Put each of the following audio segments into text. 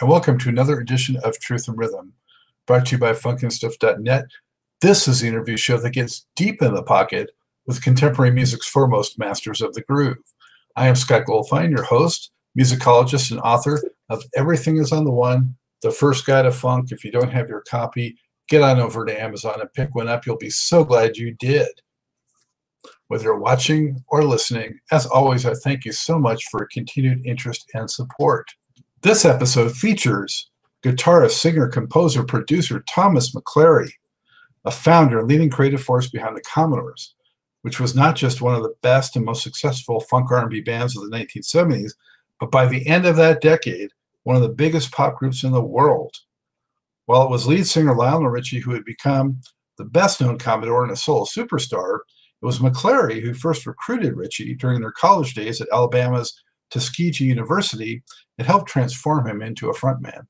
And welcome to another edition of Truth and Rhythm, brought to you by funkinstuff.net. This is the interview show that gets deep in the pocket with contemporary music's foremost masters of the groove. I am Scott Goldfine, your host, musicologist, and author of Everything is on the One, the first guide to funk. If you don't have your copy, get on over to Amazon and pick one up. You'll be so glad you did. Whether you're watching or listening, as always, I thank you so much for continued interest and support. This episode features guitarist, singer, composer, producer Thomas McClary, a founder and leading creative force behind the Commodores, which was not just one of the best and most successful funk R&B bands of the 1970s, but by the end of that decade, one of the biggest pop groups in the world. While it was lead singer Lionel Richie who had become the best known Commodore and a solo superstar, it was McClary who first recruited Richie during their college days at Alabama's Tuskegee University and helped transform him into a frontman.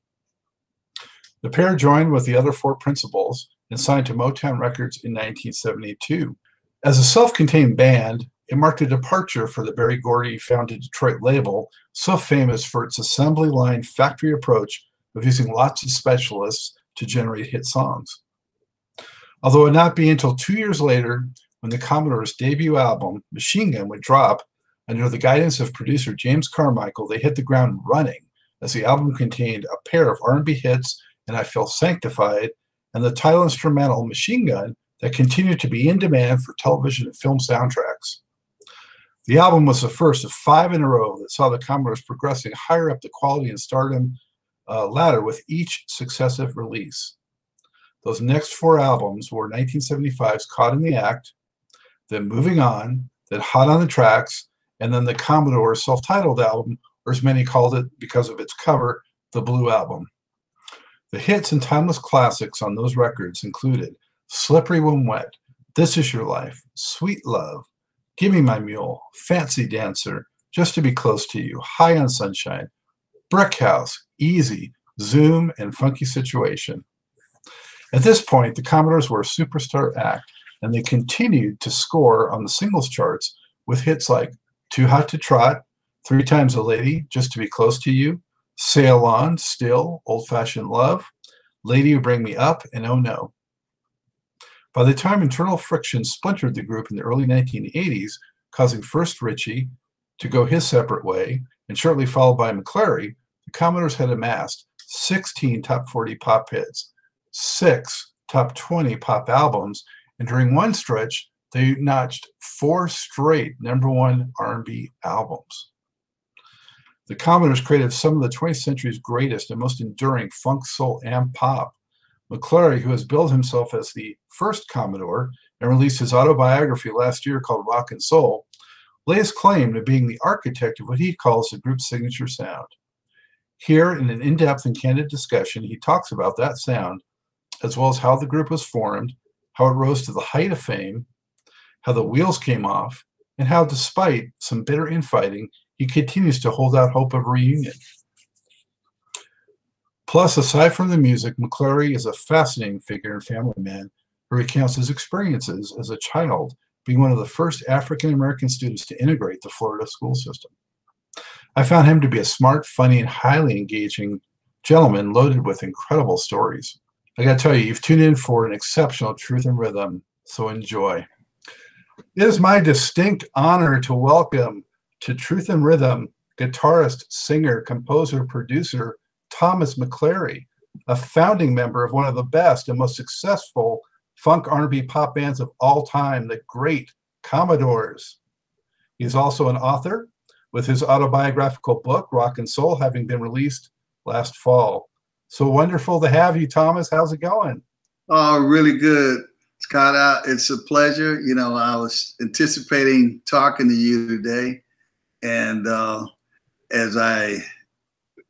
The pair joined with the other four principals and signed to Motown Records in 1972. As a self contained band, it marked a departure for the Berry Gordy founded Detroit label, so famous for its assembly line factory approach of using lots of specialists to generate hit songs. Although it would not be until two years later when the Commodore's debut album, Machine Gun, would drop, under the guidance of producer James Carmichael, they hit the ground running as the album contained a pair of R&B hits and I Feel Sanctified and the title instrumental Machine Gun that continued to be in demand for television and film soundtracks. The album was the first of five in a row that saw the Commodores progressing higher up the quality and stardom uh, ladder with each successive release. Those next four albums were 1975's Caught in the Act, then Moving On, then Hot on the Tracks, and then the Commodore's self titled album, or as many called it because of its cover, the Blue Album. The hits and timeless classics on those records included Slippery When Wet, This Is Your Life, Sweet Love, Gimme My Mule, Fancy Dancer, Just to Be Close to You, High on Sunshine, Brick House, Easy, Zoom, and Funky Situation. At this point, the Commodores were a superstar act, and they continued to score on the singles charts with hits like Too Hot to Trot, Three Times a Lady, Just to Be Close to You, Sail On, Still, Old Fashioned Love, Lady You Bring Me Up, and Oh No. By the time internal friction splintered the group in the early 1980s, causing first Richie to go his separate way, and shortly followed by McClary, the Commodores had amassed 16 top 40 pop hits, six top 20 pop albums, and during one stretch, they notched four straight number one R&B albums. The Commodores created some of the 20th century's greatest and most enduring funk, soul, and pop. McClary, who has billed himself as the first Commodore and released his autobiography last year called Rock and Soul, lays claim to being the architect of what he calls the group's signature sound. Here, in an in depth and candid discussion, he talks about that sound, as well as how the group was formed, how it rose to the height of fame, how the wheels came off, and how, despite some bitter infighting, he continues to hold out hope of reunion. Plus, aside from the music, McClary is a fascinating figure and family man who recounts his experiences as a child being one of the first African American students to integrate the Florida school system. I found him to be a smart, funny, and highly engaging gentleman loaded with incredible stories. I gotta tell you, you've tuned in for an exceptional truth and rhythm, so enjoy. It is my distinct honor to welcome to Truth and Rhythm guitarist, singer, composer, producer, Thomas McClary, a founding member of one of the best and most successful funk R&B pop bands of all time, the great Commodores. He's also an author, with his autobiographical book, Rock and Soul, having been released last fall. So wonderful to have you, Thomas. How's it going? Oh, really good, Scott. It's a pleasure. You know, I was anticipating talking to you today, and uh, as I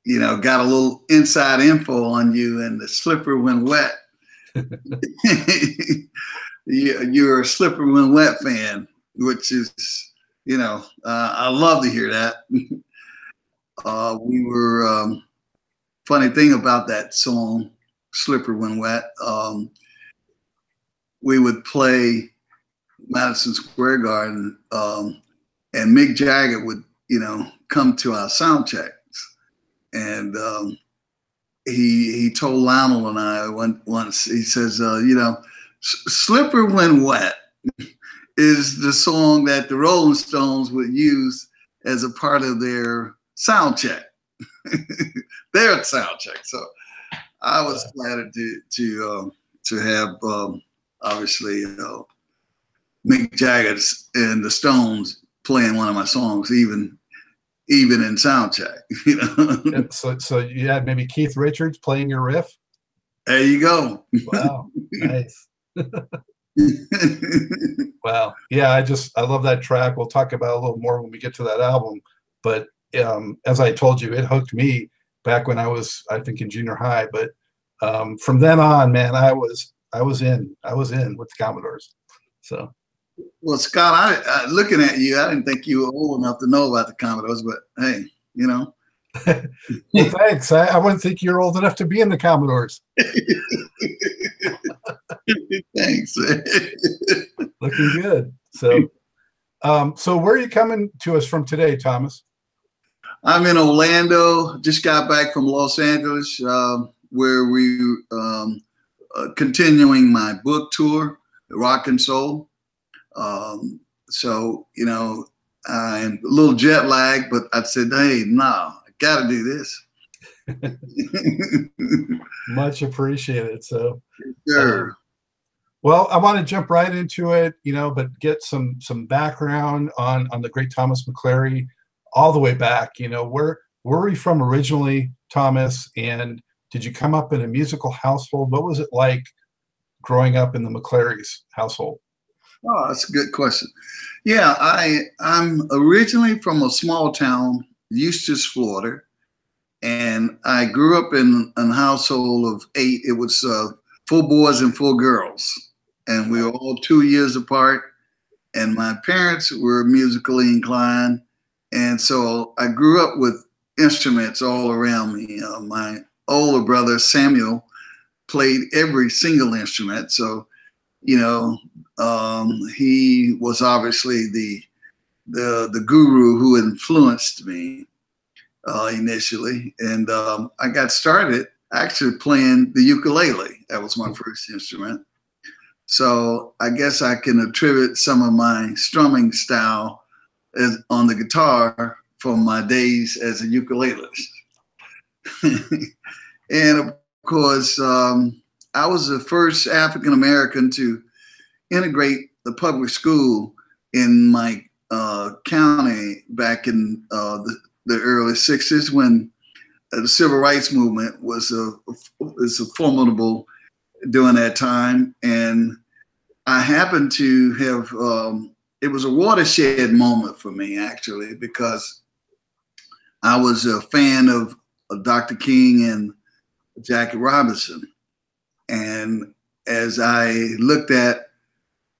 you know, got a little inside info on you and the slipper went wet. You're a slipper when wet fan, which is, you know, uh, I love to hear that. uh, we were, um, funny thing about that song, Slipper When Wet, um, we would play Madison Square Garden, um, and Mick Jagger would, you know, come to our sound check and um, he he told Lionel and I once. He says, uh, you know, "Slipper When Wet" is the song that the Rolling Stones would use as a part of their sound check. their sound check. So I was flattered to to um, to have um, obviously you know Mick Jagger and the Stones playing one of my songs, even even in sound check. You know. so so you had maybe Keith Richards playing your riff. There you go. Wow, nice. wow, yeah, I just I love that track. We'll talk about a little more when we get to that album. But um, as I told you, it hooked me back when I was I think in junior high. But um, from then on, man, I was I was in I was in with the Commodores. So well, Scott, I, I, looking at you, I didn't think you were old enough to know about the Commodores, but hey, you know. well, thanks. I, I wouldn't think you're old enough to be in the Commodores. thanks. Looking good. So, um, so where are you coming to us from today, Thomas? I'm in Orlando. Just got back from Los Angeles, uh, where we um, uh, continuing my book tour, Rock and Soul. Um, so, you know, I'm a little jet lagged, but I said, hey, no, I got to do this. Much appreciated. So, sure. Um, well, I want to jump right into it, you know, but get some some background on on the great Thomas McClary, all the way back. You know, where where are you from originally, Thomas? And did you come up in a musical household? What was it like growing up in the McClary's household? Oh, that's a good question. Yeah, I I'm originally from a small town, Eustis, Florida, and I grew up in a household of eight. It was uh, four boys and four girls, and we were all two years apart. And my parents were musically inclined, and so I grew up with instruments all around me. Uh, my older brother Samuel played every single instrument, so you know, um, he was obviously the the the guru who influenced me uh, initially, and um, I got started actually playing the ukulele. That was my first instrument. So I guess I can attribute some of my strumming style as, on the guitar from my days as a ukulelist. and of course, um, I was the first African American to integrate the public school in my uh, county back in uh, the, the, early 60s when the civil rights movement was a, was a formidable during that time. And I happened to have, um, it was a watershed moment for me actually, because I was a fan of, of Dr. King and Jackie Robinson. And as I looked at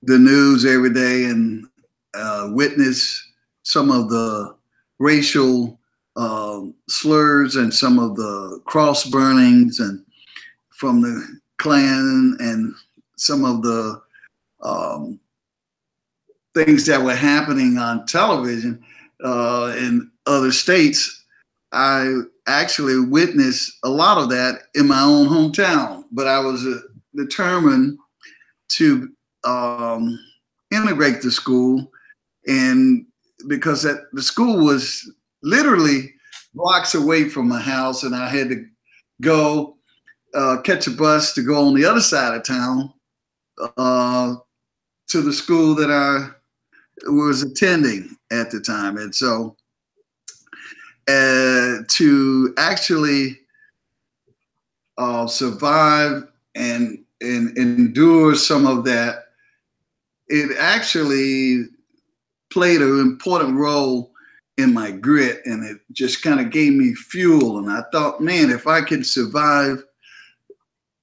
the news every day and uh, witness some of the racial uh, slurs and some of the cross burnings and from the Klan and some of the um, things that were happening on television uh, in other states, I actually witnessed a lot of that in my own hometown. But I was uh, determined to um, integrate the school, and because that, the school was literally blocks away from my house, and I had to go uh, catch a bus to go on the other side of town uh, to the school that I was attending at the time, and so to actually uh, survive and and endure some of that it actually played an important role in my grit and it just kind of gave me fuel. And I thought, man, if I could survive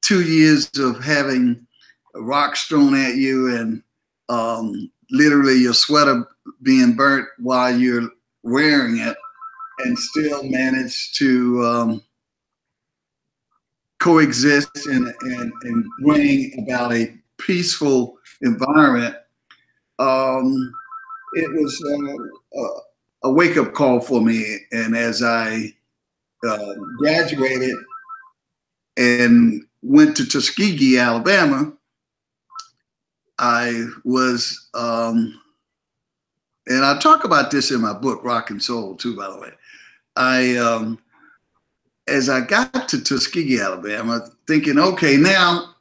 two years of having rocks thrown at you and um, literally your sweater being burnt while you're wearing it and still manage to um, coexist and, and, and bring about a peaceful environment, um, it was uh, a wake up call for me. And as I uh, graduated and went to Tuskegee, Alabama, I was, um, and I talk about this in my book, Rock and Soul, too, by the way. I, um, as I got to Tuskegee, Alabama, thinking, okay, now,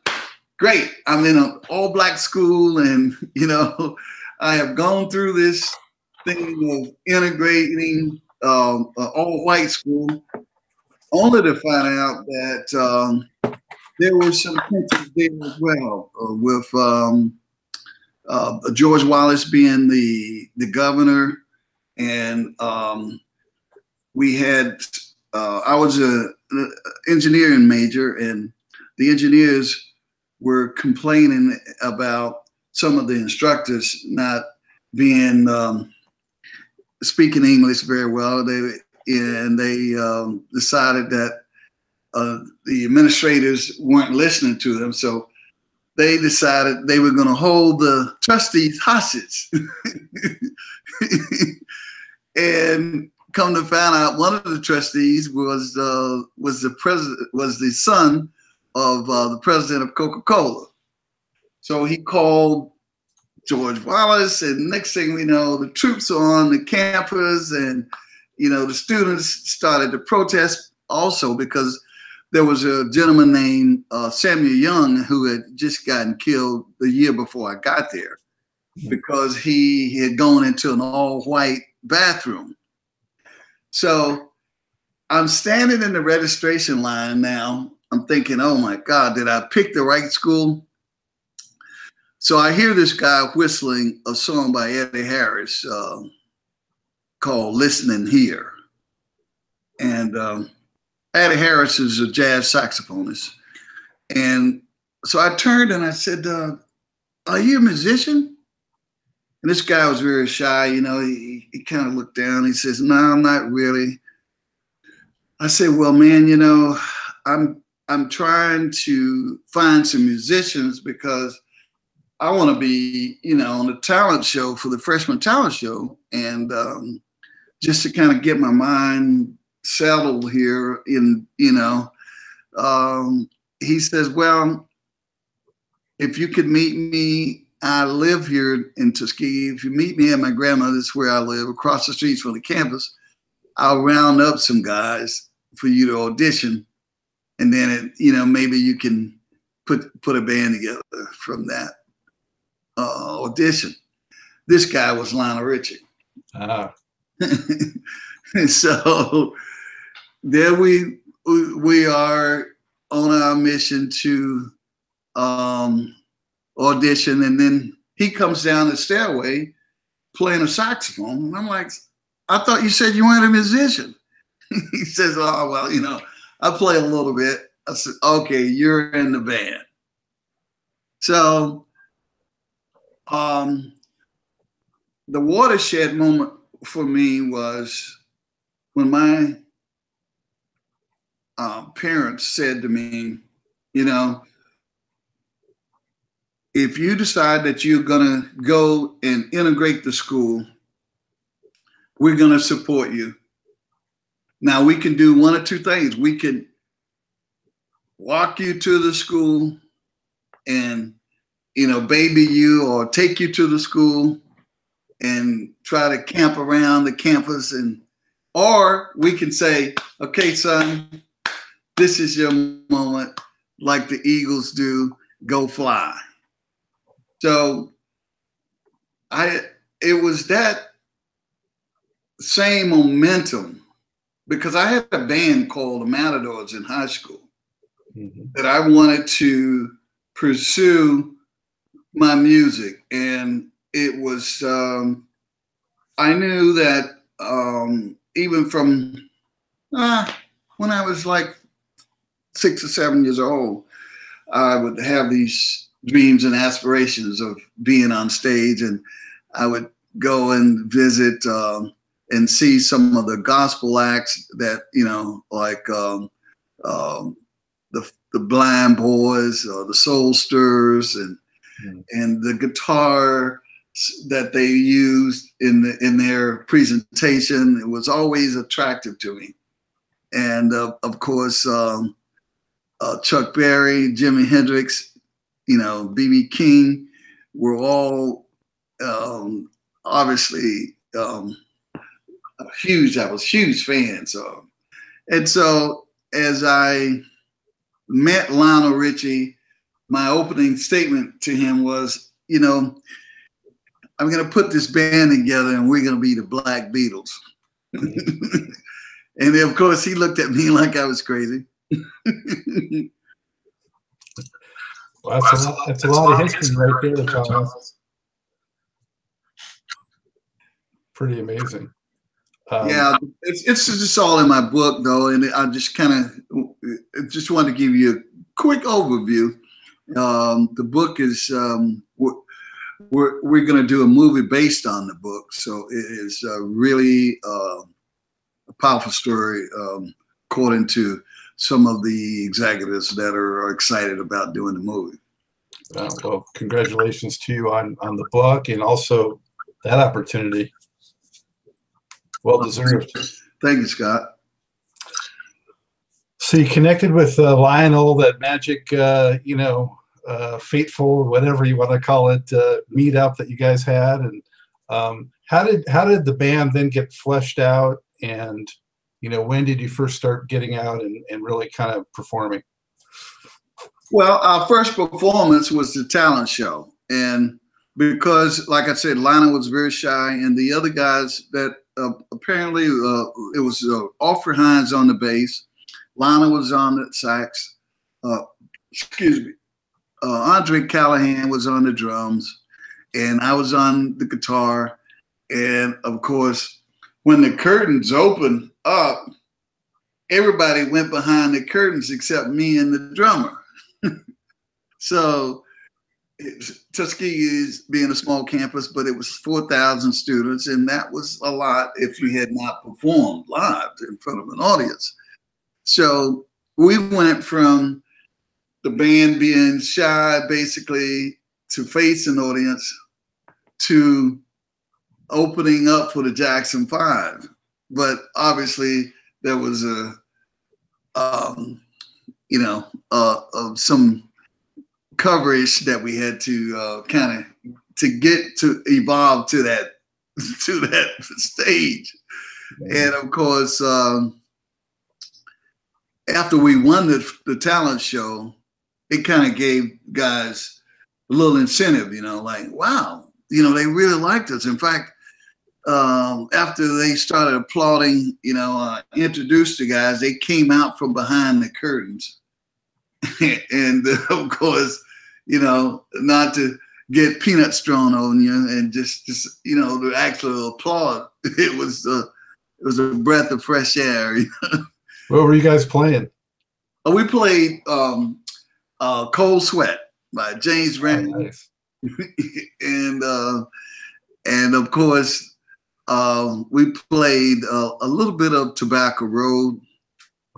great, I'm in an all black school, and, you know, I have gone through this thing of integrating um, an all white school, only to find out that um, there were some tensions there as well uh, with um, uh, George Wallace being the the governor, and um, we had uh, I was a, a, engineering major, and the engineers were complaining about some of the instructors not being um, speaking English very well. They and they um, decided that uh, the administrators weren't listening to them, so they decided they were going to hold the trustees hostage. and come to find out, one of the trustees was uh, was the president was the son of uh, the president of Coca Cola. So he called George Wallace, and next thing we know, the troops are on the campus, and you know the students started to protest also because there was a gentleman named uh, Samuel Young who had just gotten killed the year before I got there hmm. because he had gone into an all white bathroom. So I'm standing in the registration line now. I'm thinking, oh my God, did I pick the right school? So I hear this guy whistling a song by Eddie Harris uh, called Listening Here. And um, Eddie Harris is a jazz saxophonist. And so I turned and I said, uh, Are you a musician? And this guy was very shy, you know, he, he kind of looked down. He says, No, I'm not really. I said, Well, man, you know, I'm I'm trying to find some musicians because I want to be, you know, on the talent show for the freshman talent show, and um, just to kind of get my mind settled here in you know um, he says well if you could meet me i live here in tuskegee. If you meet me at my grandmother's where i live across the streets from the campus. I'll round up some guys for you to audition and then it you know maybe you can put put a band together from that uh, audition. This guy was lionel richie. Uh-huh. so there we we are on our mission to um, audition, and then he comes down the stairway playing a saxophone, and I'm like, I thought you said you weren't a musician. he says, Oh well, you know, I play a little bit. I said, Okay, you're in the band. So, um, the watershed moment for me was when my uh, parents said to me, you know, if you decide that you're going to go and integrate the school, we're going to support you. Now, we can do one or two things. We can walk you to the school and, you know, baby you or take you to the school and try to camp around the campus and or we can say okay son this is your moment, like the Eagles do, go fly. So I it was that same momentum because I had a band called the Matadors in high school mm-hmm. that I wanted to pursue my music. And it was, um, I knew that um, even from uh, when I was like six or seven years old, I would have these dreams and aspirations of being on stage, and I would go and visit um, and see some of the gospel acts that you know, like um, um, the the Blind Boys or the Soul Stirrers, and mm. and the guitar that they used in the in their presentation. It was always attractive to me. and uh, of course um, uh, Chuck Berry, Jimi Hendrix, you know, BB King were all um, obviously um, huge. I was huge fans of, and so as I met Lionel Richie, my opening statement to him was, you know, I'm going to put this band together and we're going to be the Black Beatles. and of course, he looked at me like I was crazy. well, that's, a, lot, that's a lot of history right there, Charles. Pretty amazing. Um, yeah, it's, it's just all in my book though, and I just kind of just want to give you a quick overview. Um, the book is um, we're we're, we're going to do a movie based on the book, so it is uh, really uh, a powerful story, um, according to some of the executives that are excited about doing the movie. Uh, well, congratulations to you on on the book and also that opportunity. Well deserved. Thank you, Scott. So you connected with uh, Lionel, that magic, uh, you know, uh, fateful, whatever you want to call it, uh, meetup that you guys had, and um, how did how did the band then get fleshed out, and you know, when did you first start getting out and, and really kind of performing? Well, our first performance was the talent show, and because, like I said, Lionel was very shy, and the other guys that uh, apparently uh, it was uh, Alfred Hines on the bass, Lana was on the sax, uh, excuse me, uh, Andre Callahan was on the drums, and I was on the guitar, and of course, when the curtains opened up, everybody went behind the curtains except me and the drummer. so Tuskegee is being a small campus, but it was 4,000 students, and that was a lot if you had not performed live in front of an audience. So we went from the band being shy, basically, to face an audience, to opening up for the Jackson Five. But obviously, there was a, um, you know, uh, uh, some coverage that we had to uh, kind of to get to evolve to that to that stage. And of course, um, after we won the, the talent show, it kind of gave guys a little incentive, you know, like, wow, you know, they really liked us. In fact, um, after they started applauding, you know, uh, introduced the guys, they came out from behind the curtains. and uh, of course, you know, not to get peanuts thrown on you and just, just you know, the actual applaud. It was a, it was a breath of fresh air. what were you guys playing? Oh, we played um, uh, "Cold Sweat" by James Brown, oh, nice. and uh, and of course uh, we played uh, a little bit of Tobacco Road,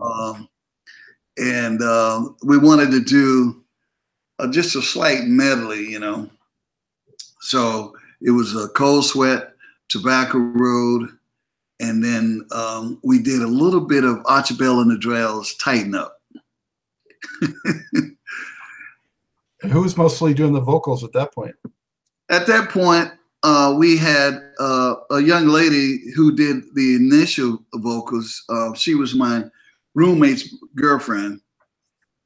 um, and uh, we wanted to do uh, just a slight medley, you know. So it was a cold sweat, tobacco road, and then um, we did a little bit of Archie Bell and the Drells tighten up. Who was mostly doing the vocals at that point? At that point, uh, we had uh, a young lady who did the initial vocals. Uh, she was my roommate's girlfriend,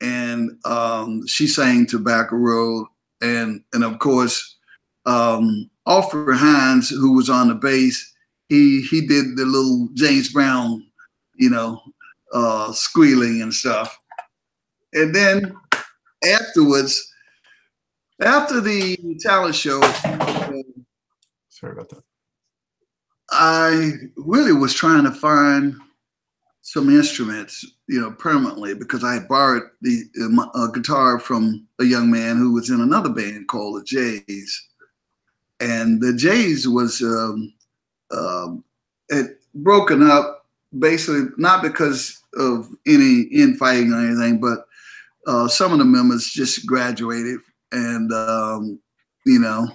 and um, she sang Tobacco Road, and and of course, um, Alfred Hines, who was on the bass, he he did the little James Brown, you know, uh, squealing and stuff, and then afterwards, after the talent show, sorry about that. I really was trying to find some instruments, you know, permanently because I had borrowed the uh, guitar from a young man who was in another band called the Jays, and the Jays was um, um, it broken up basically not because of any infighting or anything, but uh, some of the members just graduated, and um, you know,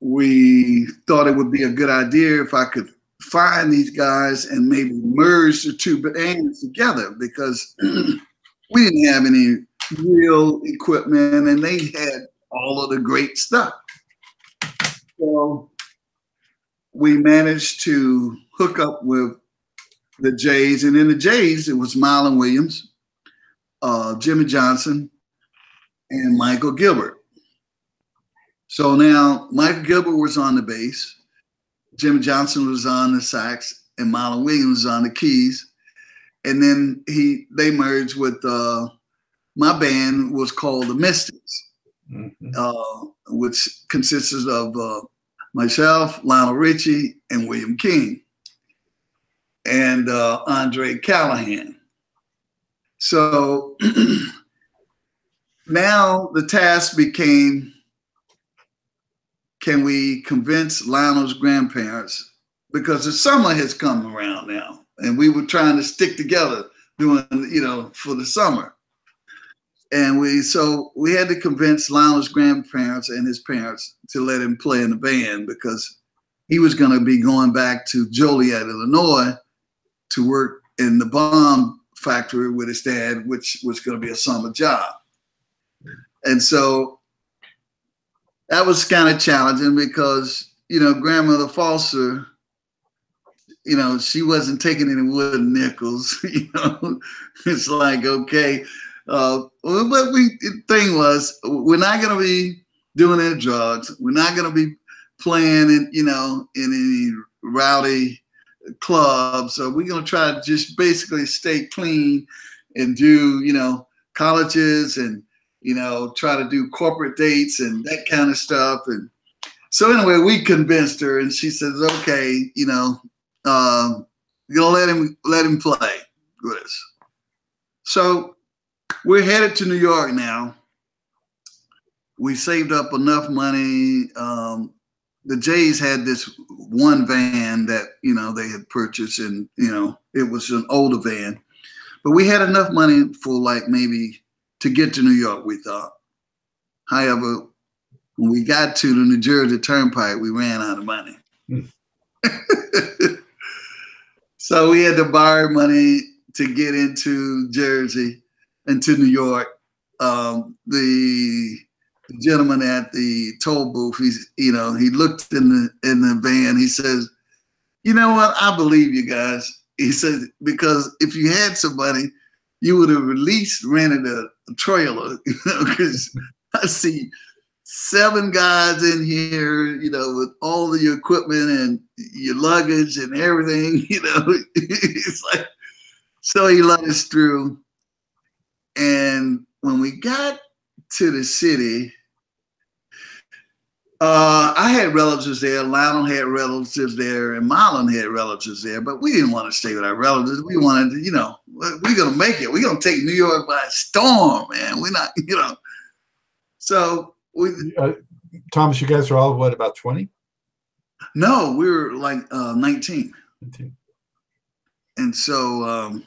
we thought it would be a good idea if I could find these guys and maybe merge the two bands together because we didn't have any real equipment and they had all of the great stuff. So we managed to hook up with the Jays, and in the Jays, it was Milan Williams, uh, Jimmy Johnson, and Michael Gilbert. So now Michael Gilbert was on the bass, Jim Johnson was on the sax, and Milan Williams was on the keys. And then he they merged with uh, my band was called the Mystics, mm-hmm. uh, which consisted of uh, myself, Lionel Richie, and William King, and uh, Andre Callahan. So now the task became can we convince Lionel's grandparents? Because the summer has come around now, and we were trying to stick together doing, you know, for the summer. And we so we had to convince Lionel's grandparents and his parents to let him play in the band because he was going to be going back to Joliet, Illinois, to work in the bomb factory with his dad, which was going to be a summer job. And so that was kind of challenging because you know grandmother Foster, you know, she wasn't taking any wooden nickels. You know, it's like okay, uh, but we thing was we're not gonna be doing any drugs. We're not gonna be playing in you know in any rowdy clubs. So we're gonna try to just basically stay clean and do you know colleges and you know, try to do corporate dates and that kind of stuff. And so anyway, we convinced her, and she says, "Okay, you know, um, you're gonna let him let him play with us." So we're headed to New York now. We saved up enough money. Um, the Jays had this one van that you know they had purchased, and you know it was an older van, but we had enough money for like maybe to get to New York, we thought. However, when we got to the New Jersey Turnpike, we ran out of money. Mm. so we had to borrow money to get into Jersey, into New York. Um, the, gentleman at the toll booth, he's, you know, he looked in the in the van. He says, "You know what? I believe you guys." He says because if you had somebody you would have at least rented a trailer, you know, because I see seven guys in here, you know, with all your equipment and your luggage and everything, you know. it's like, so he let us through. And when we got to the city, uh, I had relatives there. Lionel had relatives there, and Milan had relatives there. But we didn't want to stay with our relatives. We wanted to, you know, we're gonna make it. We're gonna take New York by storm, man. We're not, you know. So we. Uh, Thomas, you guys are all what about twenty? No, we were like uh, 19. 19. And so um,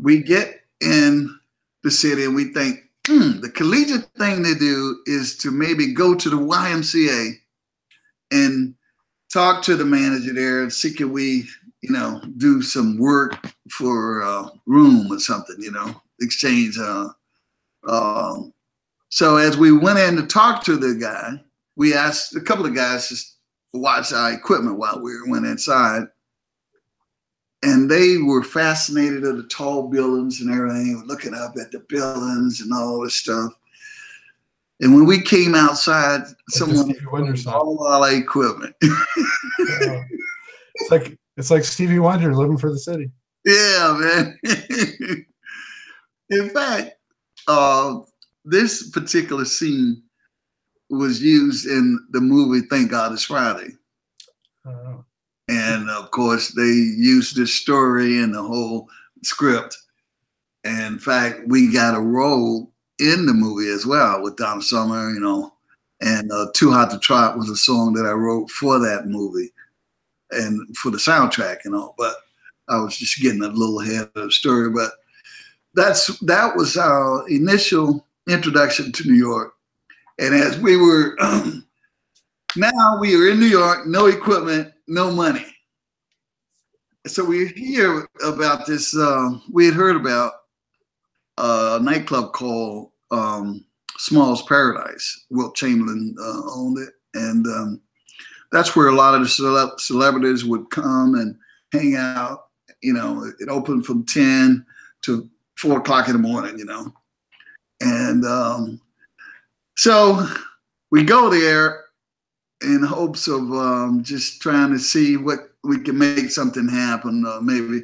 we get in the city and we think, hmm, the collegiate thing to do is to maybe go to the YMCA and talk to the manager there and see can we, you know, do some work for uh, room or something, you know, exchange. Uh, uh, so as we went in to talk to the guy, we asked a couple of guys to watch our equipment while we went inside and they were fascinated at the tall buildings and everything, looking up at the buildings and all this stuff. And when we came outside, someone all our equipment. It's like it's like Stevie Wonder living for the city. Yeah, man. In fact, uh, this particular scene was used in the movie Thank God It's Friday. Oh. And of course, they used this story and the whole script. And in fact, we got a role in the movie as well with Donna Summer, you know. And uh, Too Hot to Trot was a song that I wrote for that movie and for the soundtrack, and all. But I was just getting a little ahead of the story. But that's that was our initial introduction to New York. And as we were now we are in New York, no equipment, no money. so we hear about this. Uh, we had heard about a nightclub called um, Small's Paradise. Wilt Chamberlain uh, owned it, and um, that's where a lot of the cele- celebrities would come and hang out. You know, it opened from ten to four o'clock in the morning. You know, and um, so we go there in hopes of um, just trying to see what we can make something happen. Uh, maybe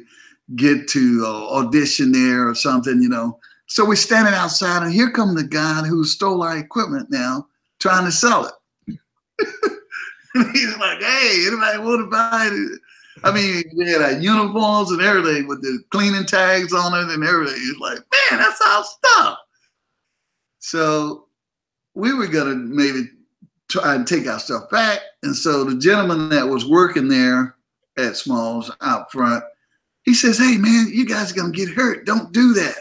get to uh, audition there or something, you know. So we're standing outside, and here come the guy who stole our equipment now, trying to sell it. he's like, "Hey, anybody want to buy it?" I mean, we had our uniforms and everything with the cleaning tags on it and everything. He's like, "Man, that's our stuff." So we were gonna maybe try and take our stuff back. And so the gentleman that was working there at Smalls out front, he says, Hey man, you guys are gonna get hurt. Don't do that.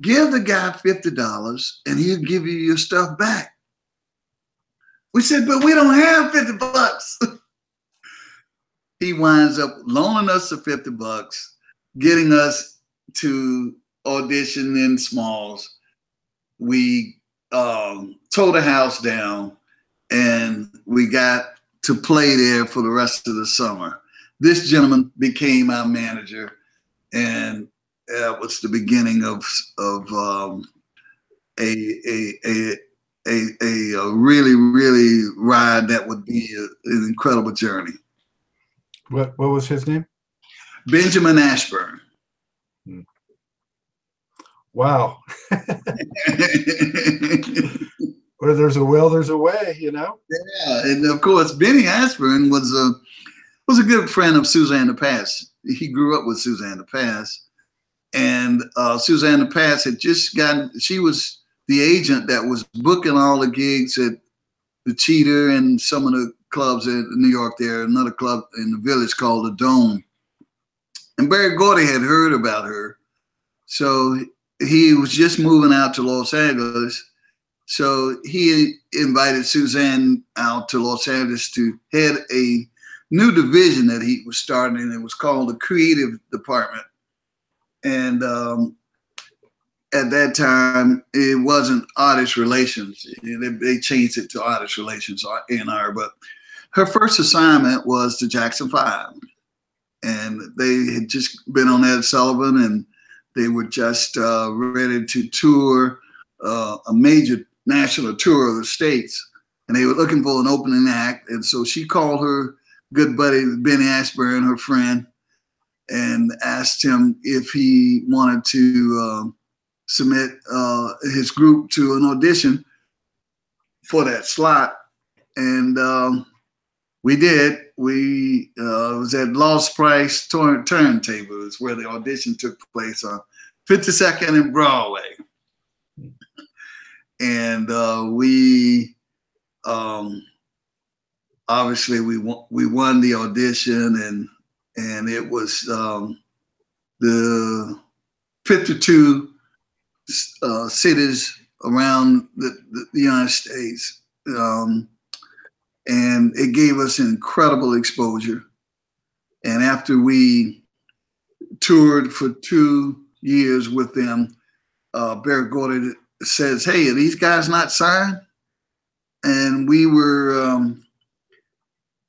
Give the guy $50 and he'll give you your stuff back. We said, but we don't have 50 bucks. he winds up loaning us the 50 bucks, getting us to audition in Smalls. We um, tore the house down and we got to play there for the rest of the summer. This gentleman became our manager, and that was the beginning of of um, a, a, a a a a really really ride that would be a, an incredible journey. What what was his name? Benjamin Ashburn. Hmm. Wow. where there's a will, there's a way, you know. Yeah, and of course, Benny Ashburn was a was a good friend of Suzanne de Passe. He grew up with Suzanne de Passe, and uh, Suzanne de Passe had just gotten. She was the agent that was booking all the gigs at the Cheetah and some of the clubs in New York. There, another club in the village called the Dome. And Berry Gordy had heard about her, so he was just moving out to Los Angeles so he invited Suzanne out to Los Angeles to head a new division that he was starting. And it was called the Creative Department. And um, at that time, it wasn't artist relations. They, changed it to artist relations, A&R. But her first assignment was the Jackson Five. And they had just been on Ed Sullivan and they were just uh, ready to tour uh, a major national tour of the states, and they were looking for an opening act. And so she called her good buddy Benny Ashburn, her friend, and asked him if he wanted to uh, submit uh, his group to an audition for that slot. And um, we did. We uh, was at Lloyd Price Turn- Turntable, is where the audition took place on 52nd and Broadway and uh, we um, obviously we won, we won the audition and and it was um, the 52 uh, cities around the, the, United States. Um, and it gave us incredible exposure. And after we toured for two years with them, uh, Berry Gordy says, "Hey, are these guys not signed?" And we were um,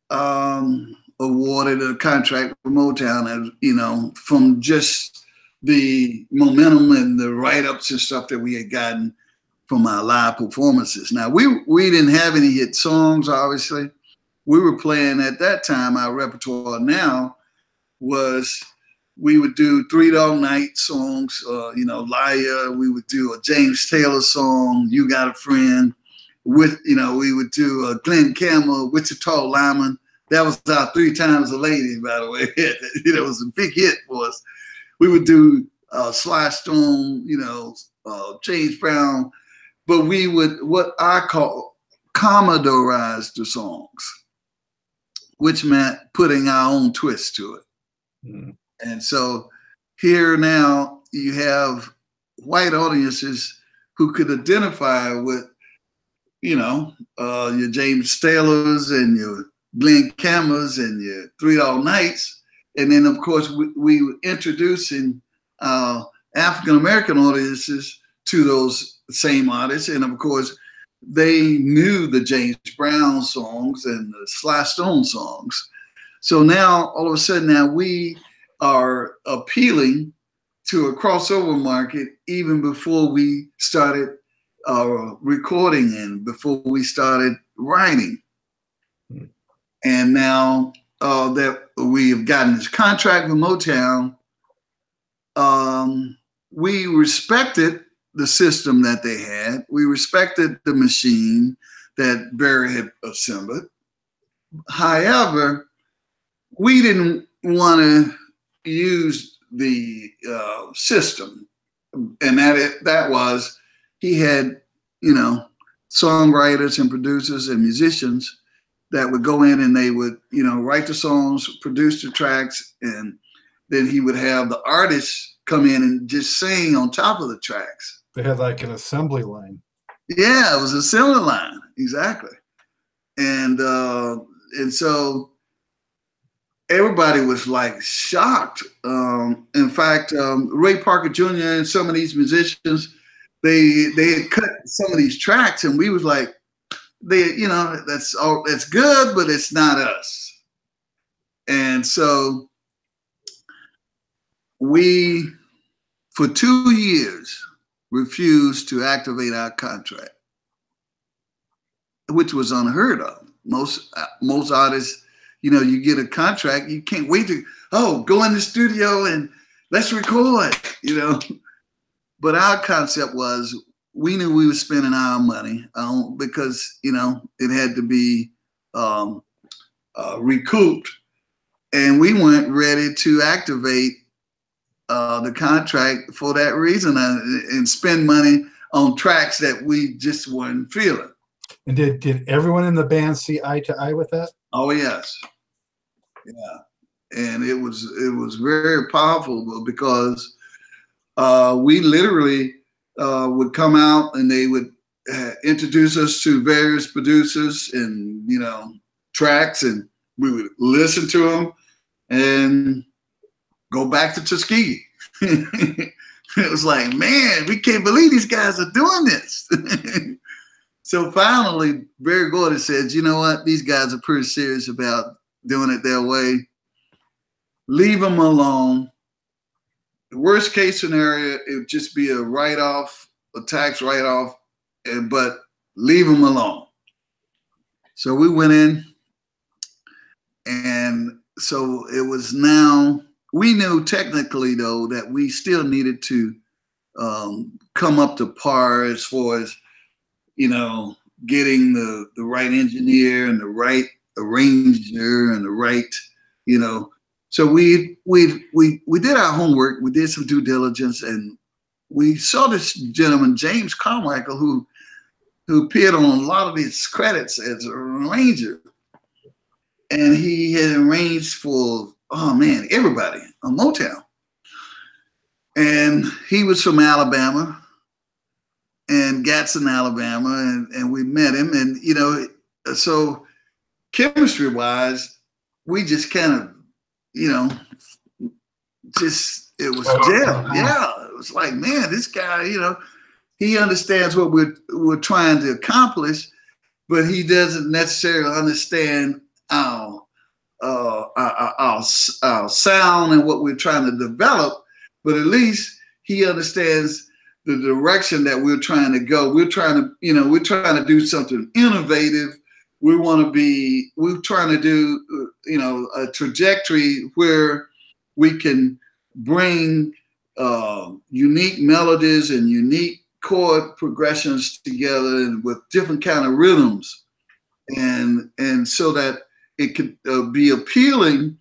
um, awarded a contract with Motown, as you know, from just the momentum and the write-ups and stuff that we had gotten from our live performances. Now we we didn't have any hit songs, obviously. We were playing at that time. Our repertoire now was we would do Three Dog Night songs, uh, you know, Liar. We would do a James Taylor song, You Got a Friend. With, you know, we would do a Glen Campbell, Wichita Lineman. That was our Three Times a Lady, by the way. it was a big hit for us. We would do uh, Sly Stone, you know, uh, James Brown. But we would, what I call, Commodorize the songs, which meant putting our own twist to it. Mm. And so here now you have white audiences who could identify with, you know, uh, your James Taylors and your Glen Campbells and your Three All Nights, and then of course we, we were introducing uh, African American audiences to those same artists, and of course they knew the James Brown songs and the Sly Stone songs. So now all of a sudden now we are appealing to a crossover market even before we started uh, recording and before we started writing. Hmm. And now uh, that we have gotten this contract with Motown, um, we respected the system that they had. We respected the machine that Berry had assembled. However, we didn't want to use the uh, system, and that it, that was he had you know songwriters and producers and musicians that would go in and they would you know write the songs, produce the tracks, and then he would have the artists come in and just sing on top of the tracks. They had like an assembly line. Yeah, it was a assembly line exactly, and uh, and so everybody was like shocked. Um, in fact, um, Ray Parker Jr. and some of these musicians, they they had cut some of these tracks, and we was like, they, you know, that's all that's good, but it's not us. And so we, for two years, refused to activate our contract, which was unheard of. Most uh, most artists you know, you get a contract, you can't wait to, oh, go in the studio and let's record, you know. But our concept was we knew we were spending our money um, because, you know, it had to be um, uh, recouped. And we weren't ready to activate uh, the contract for that reason and, uh, and spend money on tracks that we just weren't feeling. And did, did everyone in the band see eye to eye with that? Oh, yes. Yeah, and it was it was very powerful because uh, we literally uh, would come out and they would uh, introduce us to various producers and you know tracks, and we would listen to them and go back to Tuskegee. it was like, man, we can't believe these guys are doing this. so finally, Berry Gordy said, you know what? These guys are pretty serious about doing it their way. Leave them alone. The worst case scenario, it would just be a write off, a tax write off, and but leave them alone. So we went in, and so it was now, we knew technically though that we still needed to um, come up to par as far as, you know, getting the, the right engineer and the right arranger and the right, you know. So we we we we did our homework. We did some due diligence, and we saw this gentleman, James Carmichael, who who appeared on a lot of these credits as a arranger, and he had arranged for oh man everybody on Motown, and he was from Alabama, and Gadsden, Alabama, and and we met him, and you know so chemistry wise, we just kind of, you know, just it was gel. Yeah, it was like, man, this guy, you know, he understands what we're we're trying to accomplish, but he doesn't necessarily understand our uh, our, our, our sound and what we're trying to develop. But at least he understands the direction that we're trying to go. We're trying to, you know, we're trying to do something innovative we want to be we're trying to do you know a trajectory where we can bring uh, unique melodies and unique chord progressions together and with different kind of rhythms. And and so that it could uh, be appealing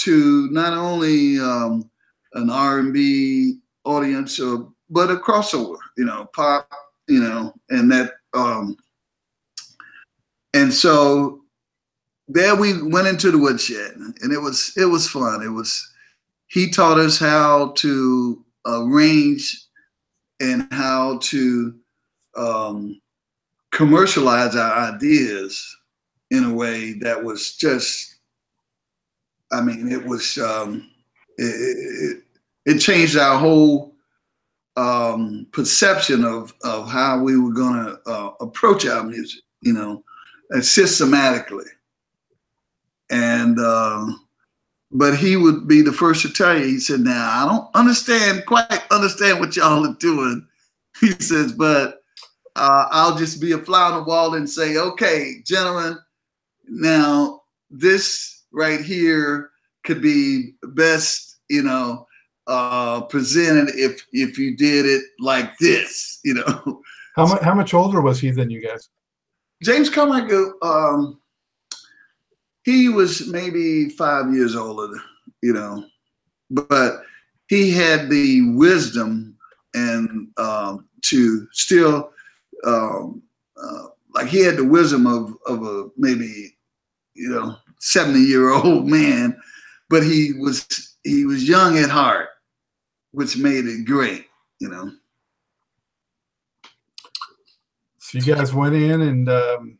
to not only um, an r&b audience uh, but a crossover you know pop you know and that um, and so there we went into the woodshed and it was it was fun. It was he taught us how to arrange and how to um, commercialize our ideas in a way that was just I mean, it was um, it, it, it changed our whole um, perception of of how we were going to uh, approach our music, you know, systematically. And uh, but he would be the first to tell you. He said, "Now I don't understand quite understand what y'all are doing." He says, "But uh, I'll just be a fly on the wall and say, okay, gentlemen, now this right here could be best, you know, uh, presented if if you did it like this, you know." How much how much older was he than you guys? James Carmichael, um, he was maybe five years older, you know, but he had the wisdom and um, to still um, uh, like he had the wisdom of of a maybe you know 70 year old man but he was he was young at heart which made it great you know so you guys went in and um,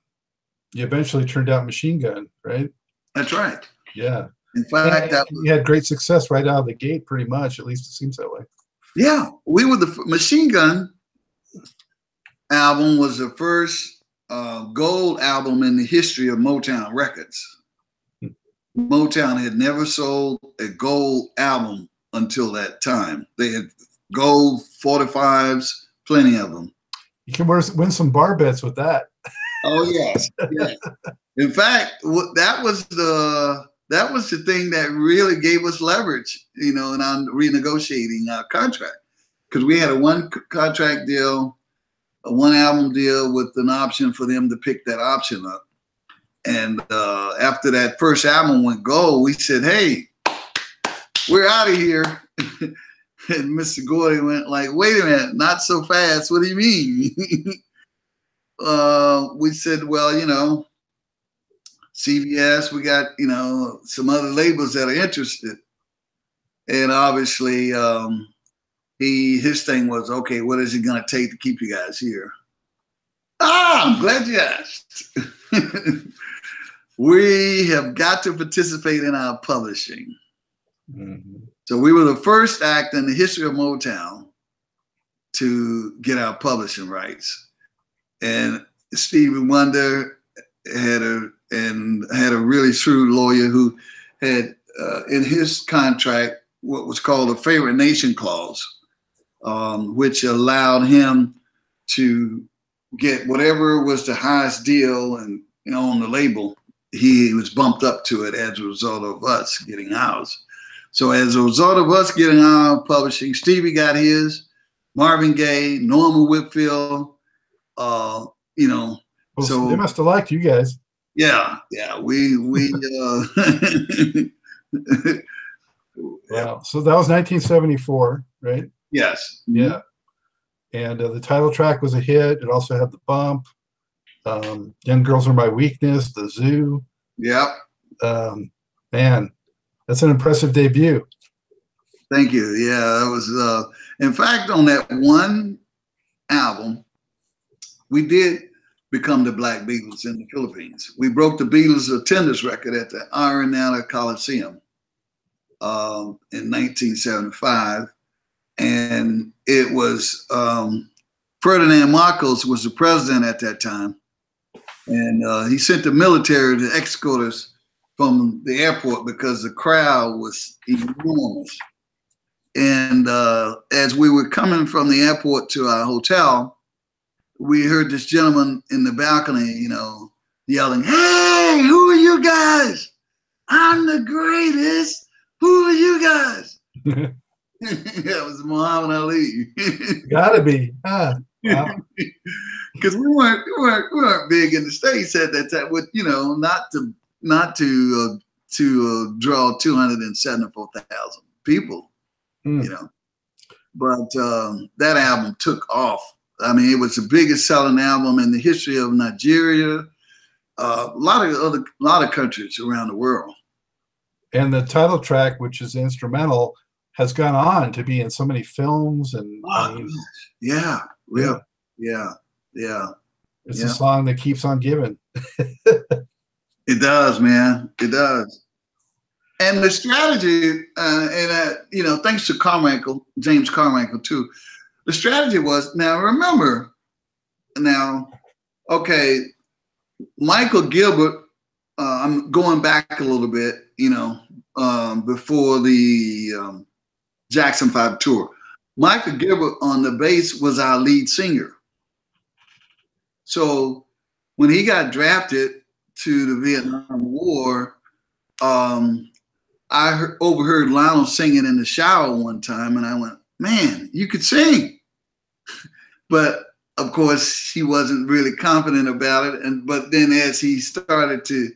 you eventually turned out machine gun right that's right yeah in fact that you had great success right out of the gate pretty much at least it seems that way yeah we were the machine gun album was the first uh, gold album in the history of Motown Records. Motown had never sold a gold album until that time. They had gold 45s, plenty of them. You can win some bar bets with that. Oh yes. In fact, that was the that was the thing that really gave us leverage, you know, in on renegotiating our contract because we had a one contract deal a one album deal with an option for them to pick that option up. And uh, after that first album went gold, we said, "Hey, we're out of here." and Mr. Gordy went like, "Wait a minute, not so fast. What do you mean?" uh, we said, "Well, you know, CBS, we got you know some other labels that are interested, and obviously." Um, he his thing was okay. What is it going to take to keep you guys here? Ah, I'm glad you asked. we have got to participate in our publishing. Mm-hmm. So we were the first act in the history of Motown to get our publishing rights, and Stevie Wonder had a and had a really shrewd lawyer who had uh, in his contract what was called a favorite nation clause um, which allowed him to get whatever was the highest deal and you know on the label. He was bumped up to it as a result of us getting ours so as a result of us getting our publishing stevie got his marvin gaye norman whitfield uh you know well, so they must have liked you guys yeah yeah we we uh wow so that was 1974 right Yes. Yeah. And uh, the title track was a hit. It also had the bump. Um, Young Girls Are My Weakness, The Zoo. Yep. Um, man, that's an impressive debut. Thank you. Yeah, that was. Uh, in fact, on that one album, we did become the Black Beatles in the Philippines. We broke the Beatles attendance record at the Araneta Coliseum um, in 1975 and it was um, Ferdinand Marcos was the president at that time, and uh, he sent the military to escort us from the airport because the crowd was enormous. And uh, as we were coming from the airport to our hotel, we heard this gentleman in the balcony, you know, yelling, "Hey, who are you guys? I'm the greatest. Who are you guys?" that was Muhammad Ali. Gotta be. Because wow. we weren't, we weren't we weren't big in the states at that time. With you know, not to not to uh, to uh, draw two hundred and seventy four thousand people. Mm. You know, but um, that album took off. I mean, it was the biggest selling album in the history of Nigeria. Uh, a lot of other, a lot of countries around the world. And the title track, which is instrumental, has gone on to be in so many films and oh, I mean, yeah, yeah, yeah, yeah. It's yeah. a song that keeps on giving. it does, man. It does. and the strategy, uh, and uh, you know, thanks to Carmichael, James Carmichael too. The strategy was now remember, now, okay, Michael Gilbert. Uh, I'm going back a little bit, you know, um, before the um, Jackson Five tour. Michael Gilbert on the bass was our lead singer. So when he got drafted to the Vietnam War, um, I heard, overheard Lionel singing in the shower one time, and I went, "Man, you could sing," but of course he wasn't really confident about it. And but then as he started to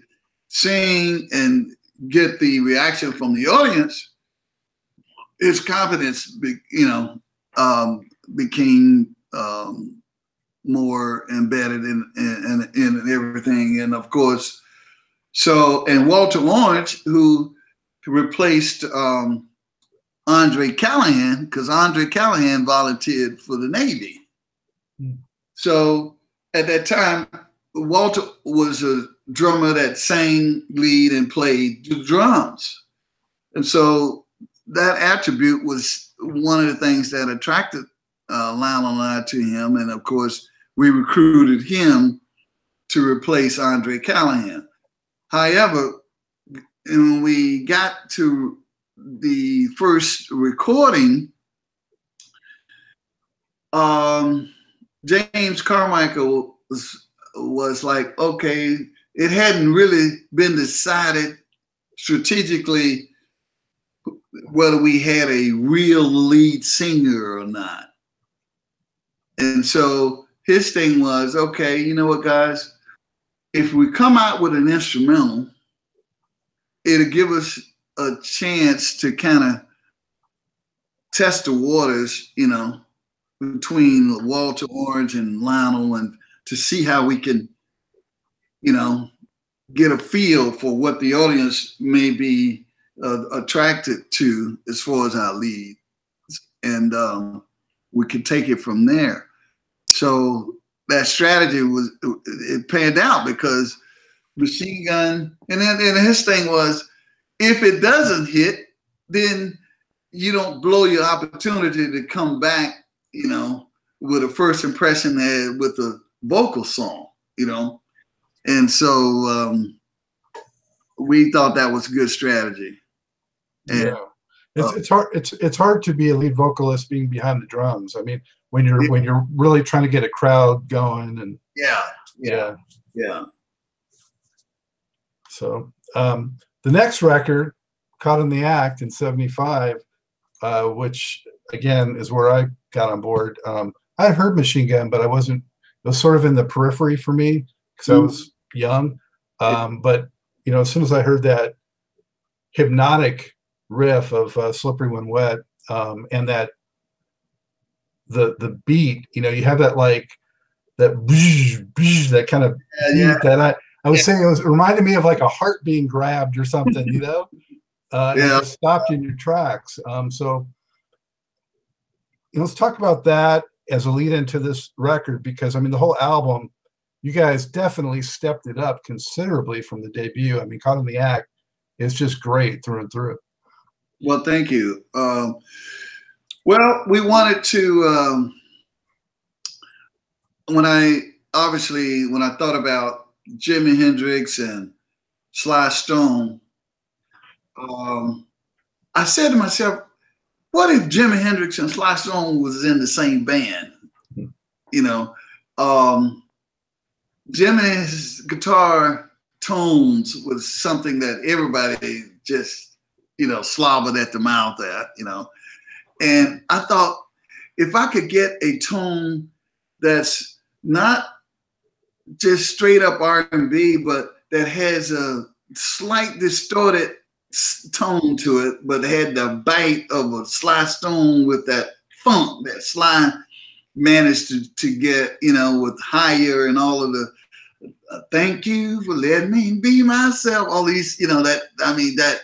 sing and get the reaction from the audience, his confidence, be, you know, um, became um, more embedded in, in, in everything. And of course, so and Walter Orange, who replaced um, Andre Callahan, because Andre Callahan volunteered for the Navy. Mm. So at that time, Walter was a drummer that sang, lead, and played the drums. And so that attribute was one of the things that attracted uh, Lionel and I to him. And of course, we recruited him to replace Andre Callahan. However, when we got to the first recording, um, James Carmichael was, was like, okay, it hadn't really been decided strategically whether we had a real lead singer or not. And so his thing was, okay, you know what, guys, if we come out with an instrumental, it'll give us a chance to kind of test the waters, you know, between Walter Orange and Lionel and to see how we can, you know, get a feel for what the audience may be uh, attracted to as far as our lead. And um, we could take it from there. So that strategy was it panned out because machine gun and then and his thing was if it doesn't hit then you don't blow your opportunity to come back you know with a first impression with a vocal song you know? And so um, we thought that was a good strategy. And, yeah. It's, uh, it's hard it's it's hard to be a lead vocalist being behind the drums. I mean when you're when you're really trying to get a crowd going and yeah yeah yeah. so um, the next record caught in the act in 75 uh, which again is where i got on board. Um, i heard machine gun but i wasn't it was sort of in the periphery for me because mm-hmm. i was young. Um, but you know as soon as i heard that hypnotic riff of uh, slippery when wet um, and that the the beat, you know, you have that like that that kind of yeah, yeah. that I I was yeah. saying it was it reminded me of like a heart being grabbed or something, you know. Uh, yeah. stopped in your tracks. Um, so you know, let's talk about that as a lead into this record because I mean the whole album, you guys definitely stepped it up considerably from the debut. I mean, Caught in the Act is just great through and through. Well, thank you. Um, well, we wanted to. Um, when I obviously when I thought about Jimi Hendrix and Sly Stone, um, I said to myself, "What if Jimi Hendrix and Sly Stone was in the same band?" You know, um, guitar tones was something that everybody just you know slobbered at the mouth at. You know, and I thought if I could get a tone that's not just straight up R&B, but that has a slight distorted tone to it, but had the bite of a Sly Stone with that funk that Sly managed to, to get, you know, with higher and all of the uh, thank you for letting me be myself. All these, you know, that I mean that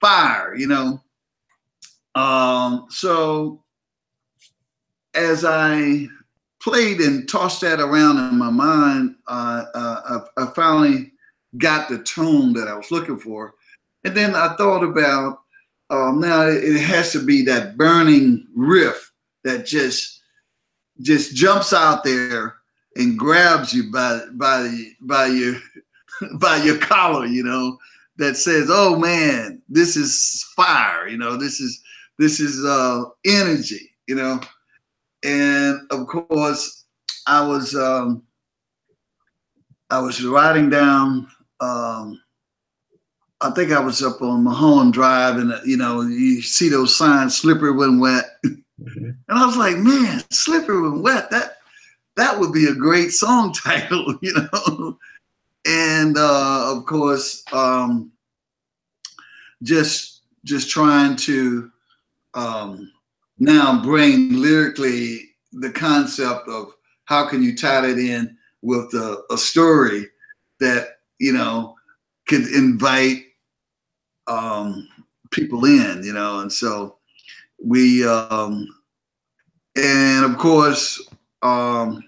fire, you know. Um, so as I played and tossed that around in my mind, uh, uh, I, I, finally got the tone that I was looking for. And then I thought about um, now it has to be that burning riff that just just jumps out there and grabs you by by by your by your collar, you know, that says, "Oh man, this is fire," you know, this is this is uh, energy, you know, and of course, I was um, I was riding down. Um, I think I was up on Mahone Drive, and you know, you see those signs, "Slippery when wet," mm-hmm. and I was like, "Man, slippery when wet." That that would be a great song title, you know. and uh, of course, um, just just trying to um, now bring lyrically the concept of how can you tie that in with a, a story that you know could invite um, people in, you know, and so we um, and of course um,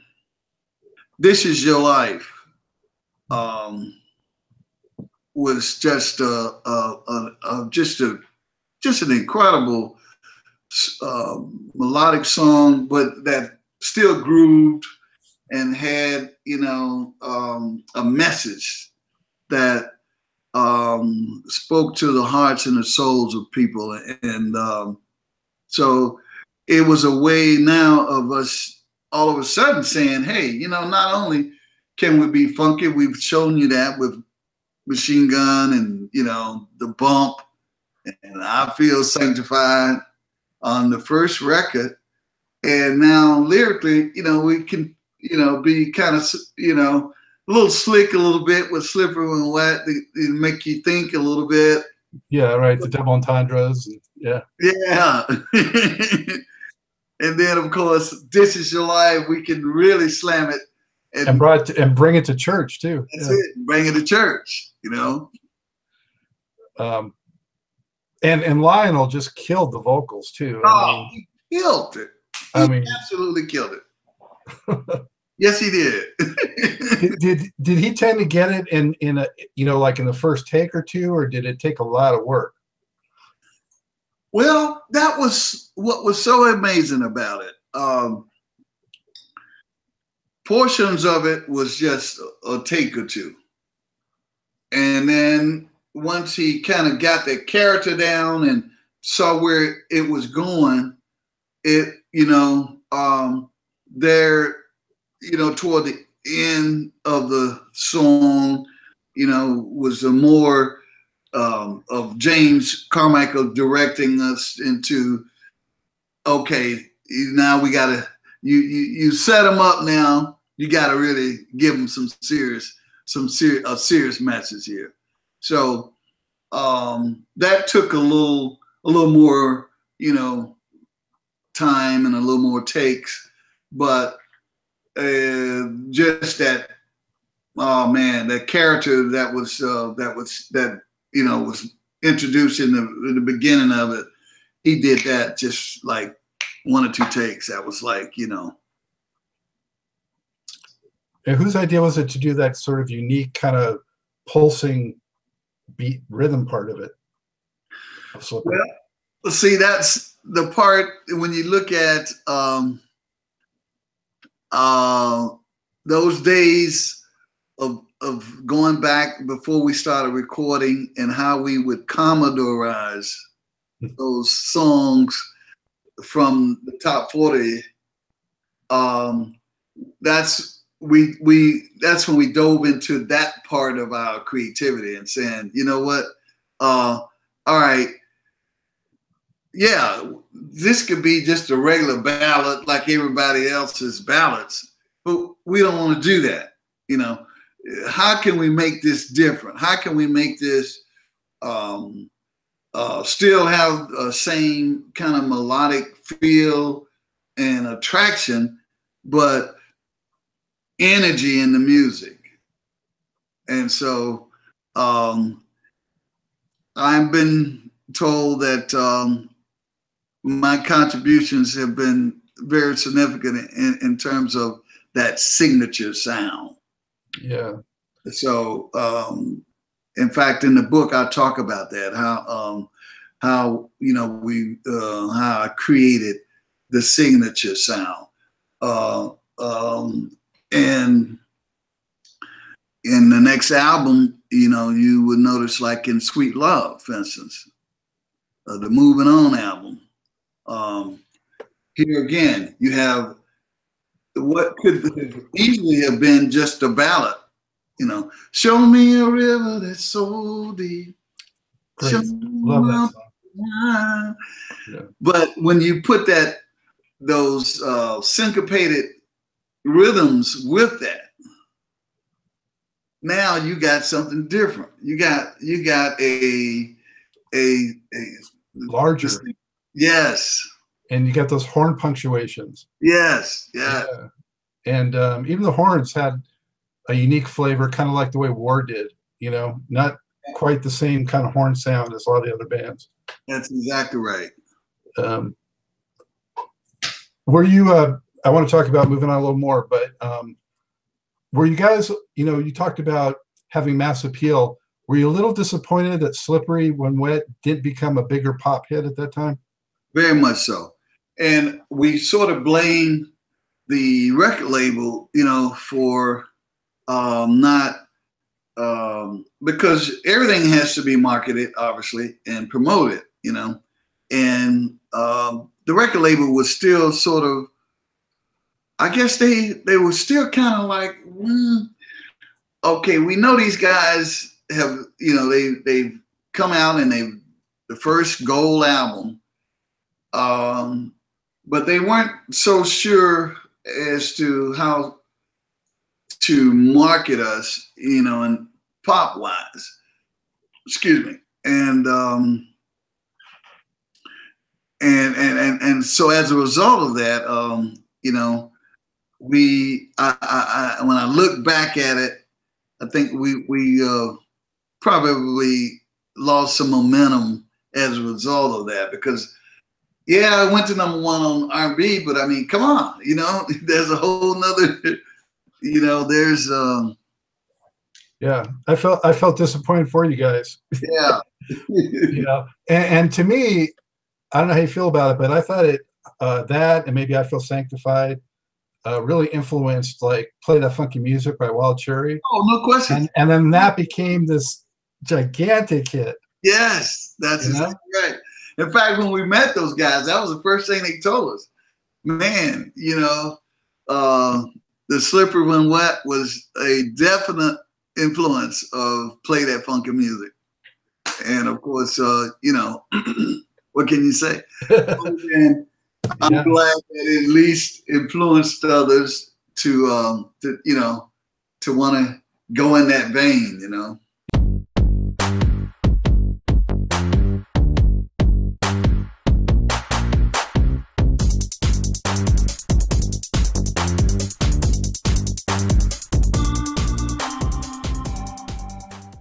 this is your life um, was just a, a, a, a, just a just an incredible uh, melodic song, but that still grooved and had you know um, a message that um, spoke to the hearts and the souls of people, and um, so it was a way now of us all of a sudden saying, "Hey, you know, not only can we be funky, we've shown you that with Machine Gun and you know the Bump, and I Feel Sanctified on the first record, and now lyrically, you know, we can you know be kind of you know a little slick a little bit with slippery and wet to, to make you think a little bit. Yeah, right. The double entendres. And, yeah. Yeah. and then of course, this is your life. We can really slam it and, and brought to, and bring it to church too. That's yeah. it. Bring it to church. You know. Um, and and Lionel just killed the vocals too. Oh, I mean, he killed it. He I mean, absolutely killed it. yes, he did. did, did did he tend to get it in in a you know like in the first take or two, or did it take a lot of work? Well, that was what was so amazing about it. Um, portions of it was just a take or two. And then once he kind of got the character down and saw where it was going, it, you know, um, there, you know, toward the end of the song, you know, was a more um, of James Carmichael directing us into, okay, now we got to, you, you, you set them up now. You got to really give them some serious, some serious, a serious message here. So um, that took a little, a little more, you know, time and a little more takes, but uh, just that, oh man, that character that was uh, that was that you know was introduced in the, in the beginning of it. He did that just like one or two takes. That was like you know and whose idea was it to do that sort of unique kind of pulsing beat rhythm part of it? So, well, see, that's the part when you look at um, uh, those days of of going back before we started recording and how we would commodorize those songs from the top 40 um, that's we we that's when we dove into that part of our creativity and saying, you know what, uh, all right, yeah, this could be just a regular ballot like everybody else's ballots, but we don't want to do that. You know, how can we make this different? How can we make this um, uh, still have the same kind of melodic feel and attraction, but energy in the music. And so um, I've been told that um, my contributions have been very significant in, in terms of that signature sound. Yeah. So um, in fact, in the book, I talk about that how um, how you know we uh, how I created the signature sound, uh, um, and in the next album, you know, you would notice like in Sweet Love, for instance, uh, the Moving On album. Um, here again, you have what could easily have been just a ballad you know, show me a river that's so deep. Great. Love that song. Yeah. But when you put that those uh, syncopated rhythms with that, now you got something different. You got you got a a, a larger. Yes. And you got those horn punctuations. Yes. Yeah. yeah. And um, even the horns had a unique flavor, kind of like the way War did. You know, not quite the same kind of horn sound as a lot of the other bands. That's exactly right. Um, were you? Uh, I want to talk about moving on a little more, but um, were you guys? You know, you talked about having mass appeal. Were you a little disappointed that "Slippery When Wet" didn't become a bigger pop hit at that time? Very much so, and we sort of blame the record label, you know, for um, not um, because everything has to be marketed, obviously, and promoted, you know. And um, the record label was still sort of, I guess they they were still kind of like, mm, okay, we know these guys have, you know, they they've come out and they the first gold album, um, but they weren't so sure as to how to market us, you know, and pop wise. Excuse me. And um and and and and so as a result of that, um, you know, we I, I, I when I look back at it, I think we we uh probably lost some momentum as a result of that because yeah, I went to number one on R&B, but I mean, come on, you know, there's a whole nother you know, there's um yeah, I felt I felt disappointed for you guys. Yeah. you know, and, and, to me, I don't know how you feel about it, but I thought it uh, that and maybe I feel sanctified uh, really influenced like play that funky music by Wild Cherry. Oh, no question. And, and then that became this gigantic hit. Yes, that's exactly right. In fact, when we met those guys, that was the first thing they told us. Man, you know, uh, the slippery when wet was a definite influence of play that funky music. And of course, uh, you know, what can you say? and I'm yeah. glad that it at least influenced others to, um, to you know, to want to go in that vein, you know.